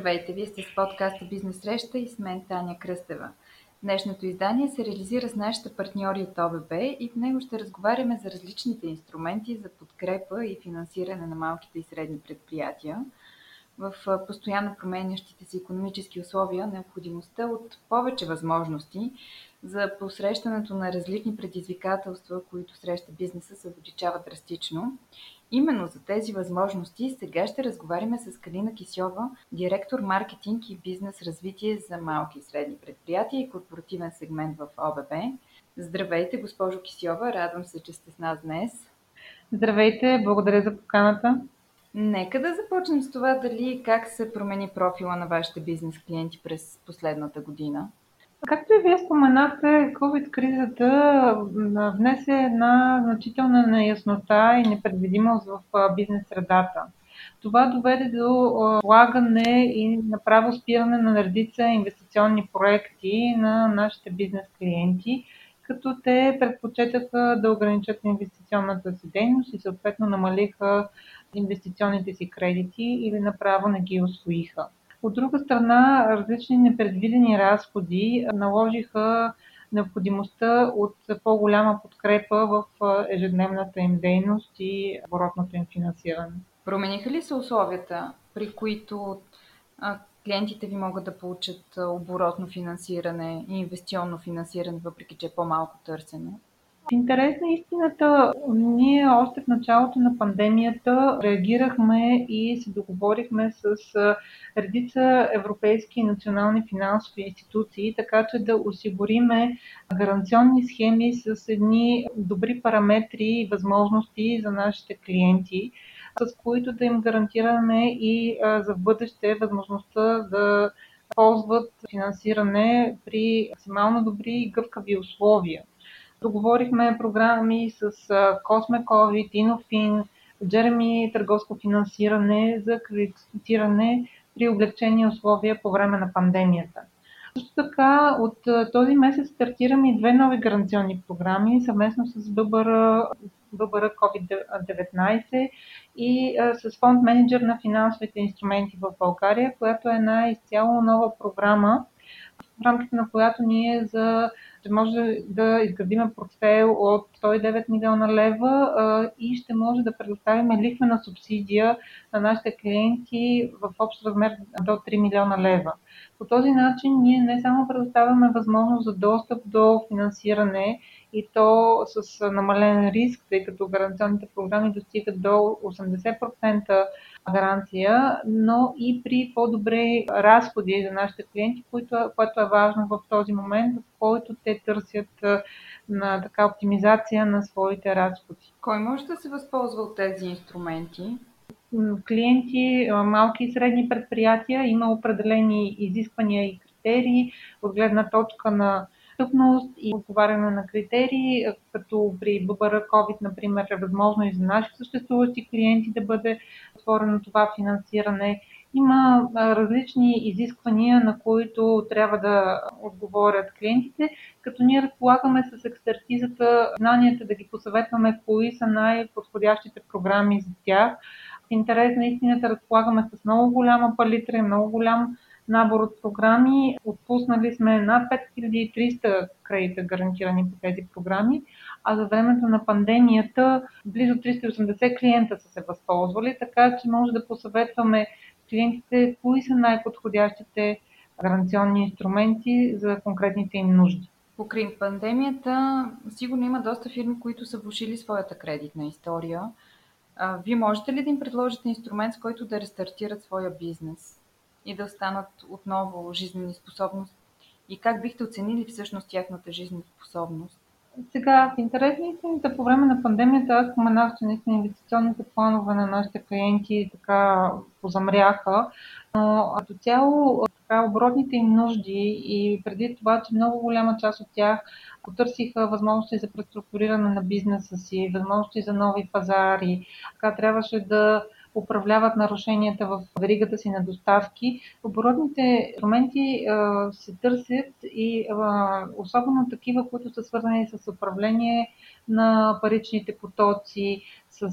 Здравейте, вие сте с подкаста Бизнес среща и с мен Таня Кръстева. Днешното издание се реализира с нашите партньори от ОББ и в него ще разговаряме за различните инструменти за подкрепа и финансиране на малките и средни предприятия в постоянно променящите се економически условия необходимостта от повече възможности за посрещането на различни предизвикателства, които среща бизнеса, се увеличава драстично. Именно за тези възможности сега ще разговаряме с Калина Кисьова, директор маркетинг и бизнес развитие за малки и средни предприятия и корпоративен сегмент в ОББ. Здравейте, госпожо Кисьова, радвам се, че сте с нас днес. Здравейте, благодаря за поканата. Нека да започнем с това дали как се промени профила на вашите бизнес клиенти през последната година. Както и вие споменахте, COVID-кризата внесе една значителна неяснота и непредвидимост в бизнес средата. Това доведе до влагане и направо спиране на редица инвестиционни проекти на нашите бизнес клиенти, като те предпочетаха да ограничат инвестиционната си дейност и съответно намалиха инвестиционните си кредити или направо не ги освоиха. От друга страна, различни непредвидени разходи наложиха необходимостта от по-голяма подкрепа в ежедневната им дейност и оборотното им финансиране. Промениха ли се условията, при които клиентите ви могат да получат оборотно финансиране и инвестиционно финансиране, въпреки че е по-малко търсено? В интерес на истината, ние още в началото на пандемията реагирахме и се договорихме с редица европейски и национални финансови институции, така че да осигуриме гаранционни схеми с едни добри параметри и възможности за нашите клиенти, с които да им гарантираме и за бъдеще възможността да ползват финансиране при максимално добри и гъвкави условия. Договорихме програми с COVID, Inofin, Джереми търговско финансиране за кредитиране при облегчени условия по време на пандемията. Също така от този месец стартираме и две нови гаранционни програми съвместно с ББР, ББР COVID-19 и с фонд менеджер на финансовите инструменти в България, която е една изцяло нова програма, в рамките на която ние за може да изградим портфейл от 109 милиона лева а, и ще може да предоставим лихвена субсидия на нашите клиенти в общ размер до 3 милиона лева. По този начин ние не само предоставяме възможност за достъп до финансиране и то с намален риск, тъй като гаранционните програми достигат до 80% гаранция, но и при по-добре разходи за нашите клиенти, което, което е важно в този момент, в който те търсят на така оптимизация на своите разходи. Кой може да се възползва от тези инструменти? Клиенти, малки и средни предприятия има определени изисквания и критерии от гледна точка на достъпност и отговаряне на критерии, като при ББР COVID, например, е възможно и за наши съществуващи клиенти да бъде отворено това финансиране. Има различни изисквания, на които трябва да отговорят клиентите, като ние разполагаме с експертизата, знанията да ги посъветваме кои са най-подходящите програми за тях. В интерес на истината разполагаме с много голяма палитра и много голям набор от програми. Отпуснали сме над 5300 кредита гарантирани по тези програми, а за времето на пандемията близо 380 клиента са се възползвали, така че може да посъветваме клиентите кои са най-подходящите гаранционни инструменти за конкретните им нужди. Покрай пандемията, сигурно има доста фирми, които са влушили своята кредитна история. Вие можете ли да им предложите инструмент, с който да рестартират своя бизнес? и да станат отново жизнени способности? И как бихте оценили всъщност тяхната жизнеспособност? Сега, в интерес на истината, по време на пандемията, аз споменах, че наистина инвестиционните планове на нашите клиенти така позамряха, но като цяло така, оборотните им нужди и преди това, че много голяма част от тях потърсиха възможности за преструктуриране на бизнеса си, възможности за нови пазари. Така трябваше да управляват нарушенията в веригата си на доставки. Оборотните инструменти се търсят и особено такива, които са свързани с управление на паричните потоци, с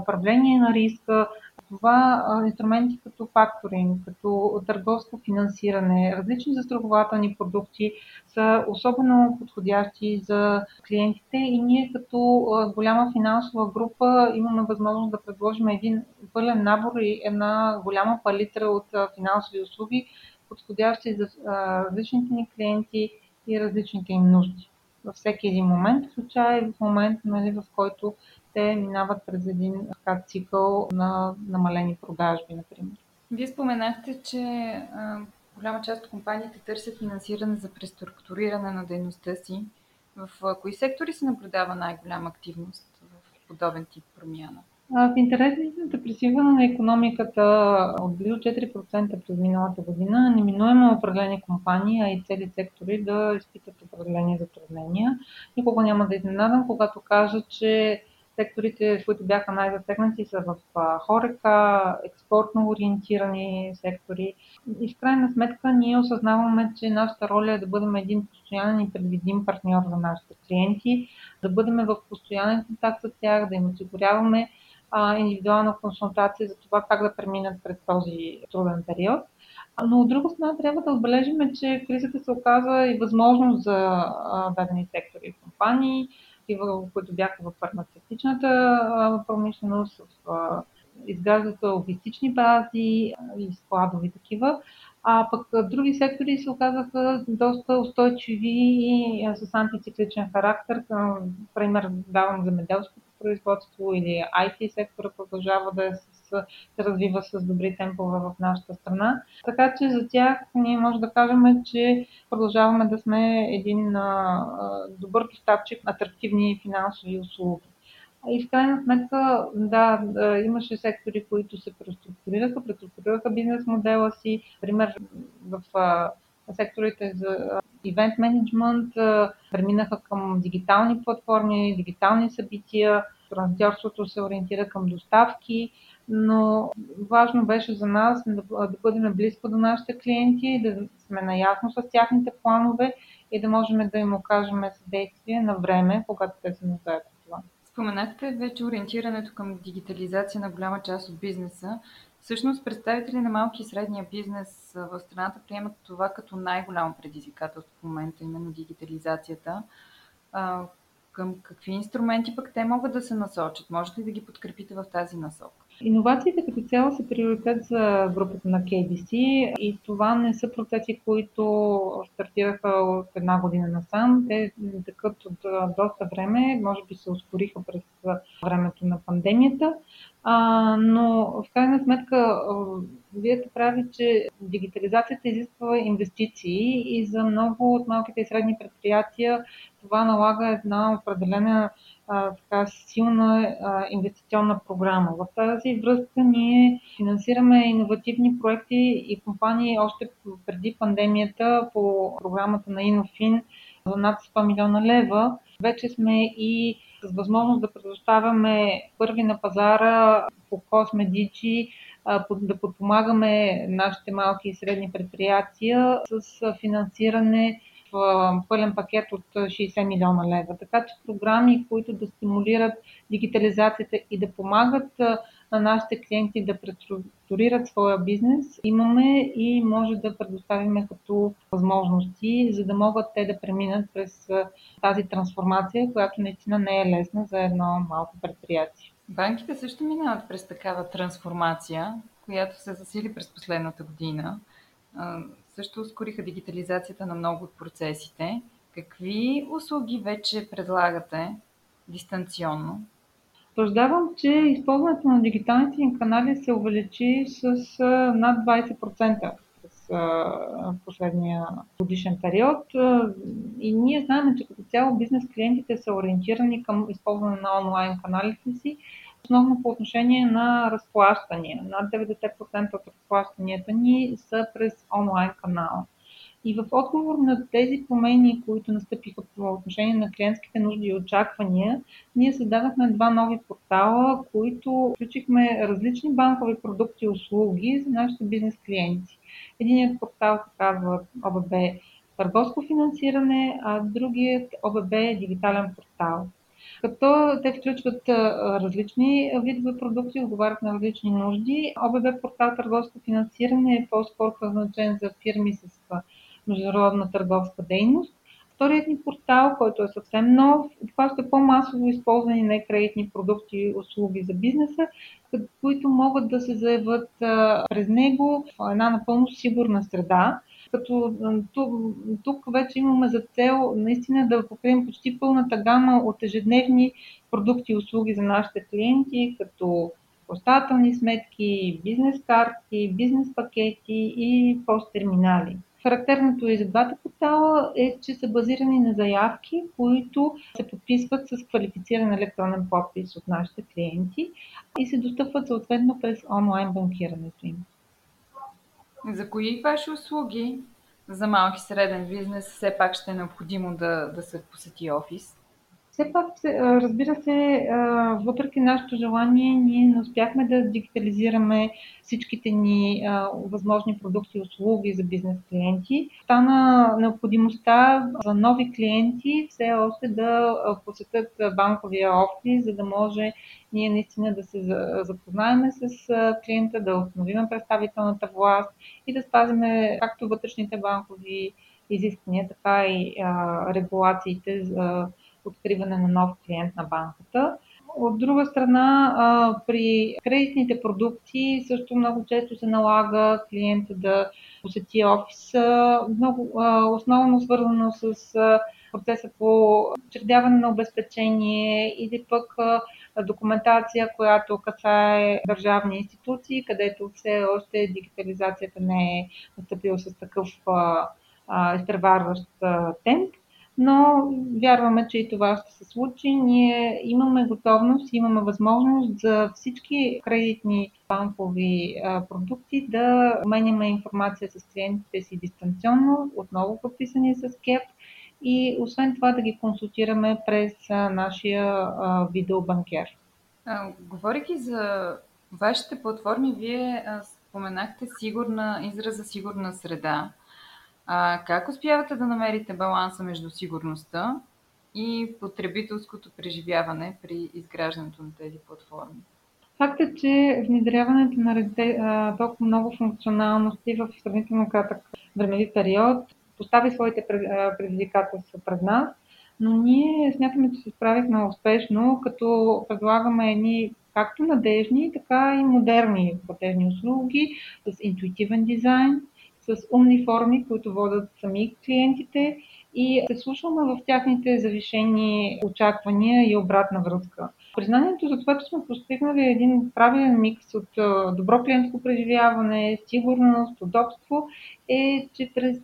управление на риска, това инструменти като факторинг, като търговско финансиране, различни застрахователни продукти са особено подходящи за клиентите и ние като голяма финансова група имаме възможност да предложим един пълен набор и една голяма палитра от финансови услуги, подходящи за различните ни клиенти и различните им нужди. Във всеки един момент, случай в момент, нали, в който те минават през един така, цикъл на намалени продажби, например. Вие споменахте, че а, голяма част от компаниите търсят финансиране за преструктуриране на дейността си. В а, кои сектори се наблюдава най-голяма активност в подобен тип промяна? В интересните пресиване на економиката от близо 4% през миналата година, неминуемо определени компании, а и цели сектори да изпитат определени затруднения. Никога няма да изненадам, когато кажа, че Секторите, които бяха най-засегнати са в хорека, експортно ориентирани сектори. И в крайна сметка ние осъзнаваме, че нашата роля е да бъдем един постоянен и предвидим партньор за нашите клиенти, да бъдем в постоянен контакт с тях, да им осигуряваме индивидуална консултация за това как да преминат през този труден период. Но от друга страна трябва да отбележим, че кризата се оказа и възможност за дадени сектори и компании такива, които бяха в фармацевтичната промишленост, в изграждат логистични бази и складови такива. А пък други сектори се оказаха доста устойчиви и с антицикличен характер. Пример давам земеделското производство или IT сектора продължава да е с се развива с добри темпове в нашата страна. Така че за тях ние може да кажем, че продължаваме да сме един добър доставчик атрактивни финансови услуги. И в крайна сметка, да, имаше сектори, които се преструктурираха, преструктурираха бизнес модела си. Пример, в секторите за ивент менеджмент преминаха към дигитални платформи, дигитални събития, транзитьорството се ориентира към доставки, но важно беше за нас да, бъдем близко до нашите клиенти, да сме наясно с тяхните планове и да можем да им окажем съдействие на време, когато те се нуждаят от това. Споменахте вече ориентирането към дигитализация на голяма част от бизнеса. Всъщност, представители на малки и средния бизнес в страната приемат това като най-голямо предизвикателство в момента, именно дигитализацията. Към какви инструменти пък те могат да се насочат? Можете ли да ги подкрепите в тази насока? Иновациите като цяло са приоритет за групата на KBC и това не са процеси, които стартираха от една година насам. Те такът от доста време, може би се ускориха през времето на пандемията, а, но в крайна сметка вие сте прави, че дигитализацията изисква инвестиции и за много от малките и средни предприятия това налага една определена а, така силна а, инвестиционна програма. В тази връзка ние финансираме иновативни проекти и компании още преди пандемията по програмата на Инофин за над 100 милиона лева. Вече сме и с възможност да предоставяме първи на пазара по Космедичи да подпомагаме нашите малки и средни предприятия с финансиране пълен пакет от 60 милиона лева. Така че програми, които да стимулират дигитализацията и да помагат на нашите клиенти да преструктурират своя бизнес, имаме и може да предоставим като възможности, за да могат те да преминат през тази трансформация, която наистина не е лесна за едно малко предприятие. Банките също минават през такава трансформация, която се засили през последната година също ускориха дигитализацията на много от процесите. Какви услуги вече предлагате дистанционно? Потвърждавам, че използването на дигиталните ни канали се увеличи с над 20% през последния годишен период. И ние знаем, че като цяло бизнес клиентите са ориентирани към използване на онлайн каналите си, основно по отношение на разплащания. Над 90% от разплащанията ни са през онлайн канала. И в отговор на тези промени, които настъпиха по отношение на клиентските нужди и очаквания, ние създадахме два нови портала, които включихме различни банкови продукти и услуги за нашите бизнес клиенти. Единият портал се казва ОББ търговско финансиране, а другият ОББ дигитален портал. като те включват различни видове продукти, отговарят на различни нужди. ОББ портал търговско финансиране е по-скоро предназначен за фирми с международна търговска дейност. Вторият ни портал, който е съвсем нов, обхваща по-масово използвани некредитни продукти и услуги за бизнеса, които могат да се заявят през него в една напълно сигурна среда като тук, тук вече имаме за цел наистина да покрием почти пълната гама от ежедневни продукти и услуги за нашите клиенти, като остателни сметки, бизнес карти, бизнес пакети и посттерминали. Характерното и за двата портала е, че са базирани на заявки, които се подписват с квалифициран електронен подпис от нашите клиенти и се достъпват съответно през онлайн банкирането им. За кои ваши услуги за малки и среден бизнес все пак ще е необходимо да, да се посети офис? Все пак, разбира се, въпреки нашето желание, ние не успяхме да дигитализираме всичките ни възможни продукти и услуги за бизнес клиенти. Стана необходимостта за нови клиенти все още да посетят банковия офис, за да може ние наистина да се запознаем с клиента, да установим представителната власт и да спазиме както вътрешните банкови изисквания, така и регулациите за откриване на нов клиент на банката. От друга страна, при кредитните продукти също много често се налага клиента да посети офиса, много основно свързано с процеса по учредяване на обезпечение или пък документация, която касае държавни институции, където все още дигитализацията не е настъпила с такъв изтреварващ темп но вярваме, че и това ще се случи. Ние имаме готовност, имаме възможност за всички кредитни банкови продукти да обменяме информация с клиентите си дистанционно, отново подписани с КЕП и освен това да ги консултираме през нашия видеобанкер. Говорейки за вашите платформи, вие споменахте сигурна, израза сигурна среда. А как успявате да намерите баланса между сигурността и потребителското преживяване при изграждането на тези платформи? Факт е, че внедряването на толкова много функционалности в сравнително кратък времеви период постави своите предизвикателства пред нас, но ние смятаме, че се справихме успешно, като предлагаме едни както надежни, така и модерни платежни услуги с интуитивен дизайн, с умни форми, които водят сами клиентите и се слушаме в тяхните завишени очаквания и обратна връзка. Признанието за това, че сме постигнали един правилен микс от добро клиентско преживяване, сигурност, удобство, е, че през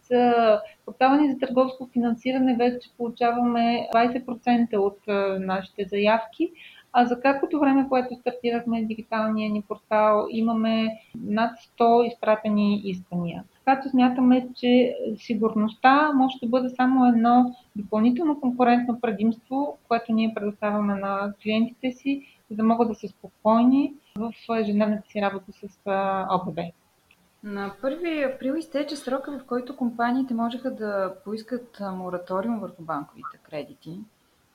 портала ни за търговско финансиране вече получаваме 20% от нашите заявки, а за краткото време, което стартирахме дигиталния ни портал, имаме над 100 изпратени искания. Че смятаме, че сигурността може да бъде само едно допълнително конкурентно предимство, което ние предоставяме на клиентите си, за да могат да са спокойни в ежедневната си работа с ОББ. На 1 април изтече срока, в който компаниите можеха да поискат мораториум върху банковите кредити.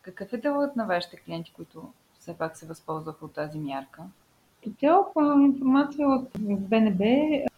Какъв е делът на вашите клиенти, които все пак се възползваха от тази мярка? По цяло информация от БНБ,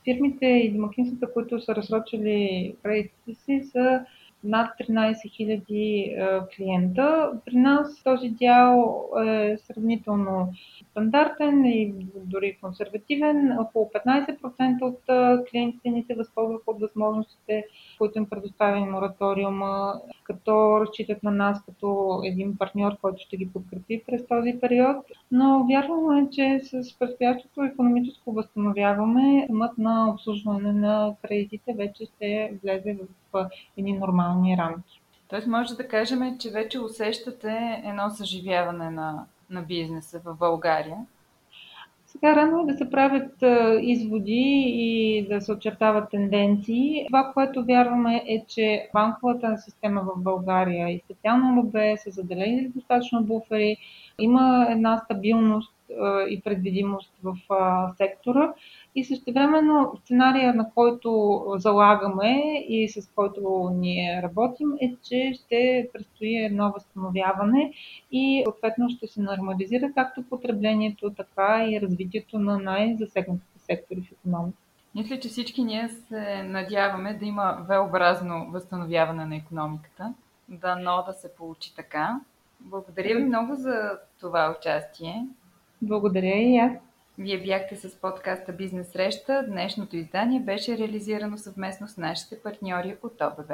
фирмите и домакинствата, които са разсрочили кредитите си, са над 13 000 клиента. При нас този дял е сравнително стандартен и дори консервативен. Около 15% от клиентите ни се възползваха от възможностите, които им предоставя мораториума, като разчитат на нас като един партньор, който ще ги подкрепи през този период. Но вярваме, че с предстоящото економическо възстановяване, имат на обслужване на кредитите вече ще влезе в едни нормални рамки. Тоест може да кажем, че вече усещате едно съживяване на, на бизнеса в България. Сега рано е да се правят а, изводи и да се очертават тенденции. Това, което вярваме е, че банковата система в България и специално МБ са заделени достатъчно буфери, има една стабилност а, и предвидимост в а, сектора И същевременно сценария, на който залагаме и с който ние работим, е, че ще предстои едно възстановяване и съответно ще се нормализира както потреблението, така и развитието на най-засегнатите сектори в економиката. Мисля, че всички ние се надяваме да има V-образно възстановяване на економиката. Дано да се получи така. Благодаря ви много за това участие. Благодаря и аз. Вие бяхте с подкаста Бизнес среща. Днешното издание беше реализирано съвместно с нашите партньори от ОББ.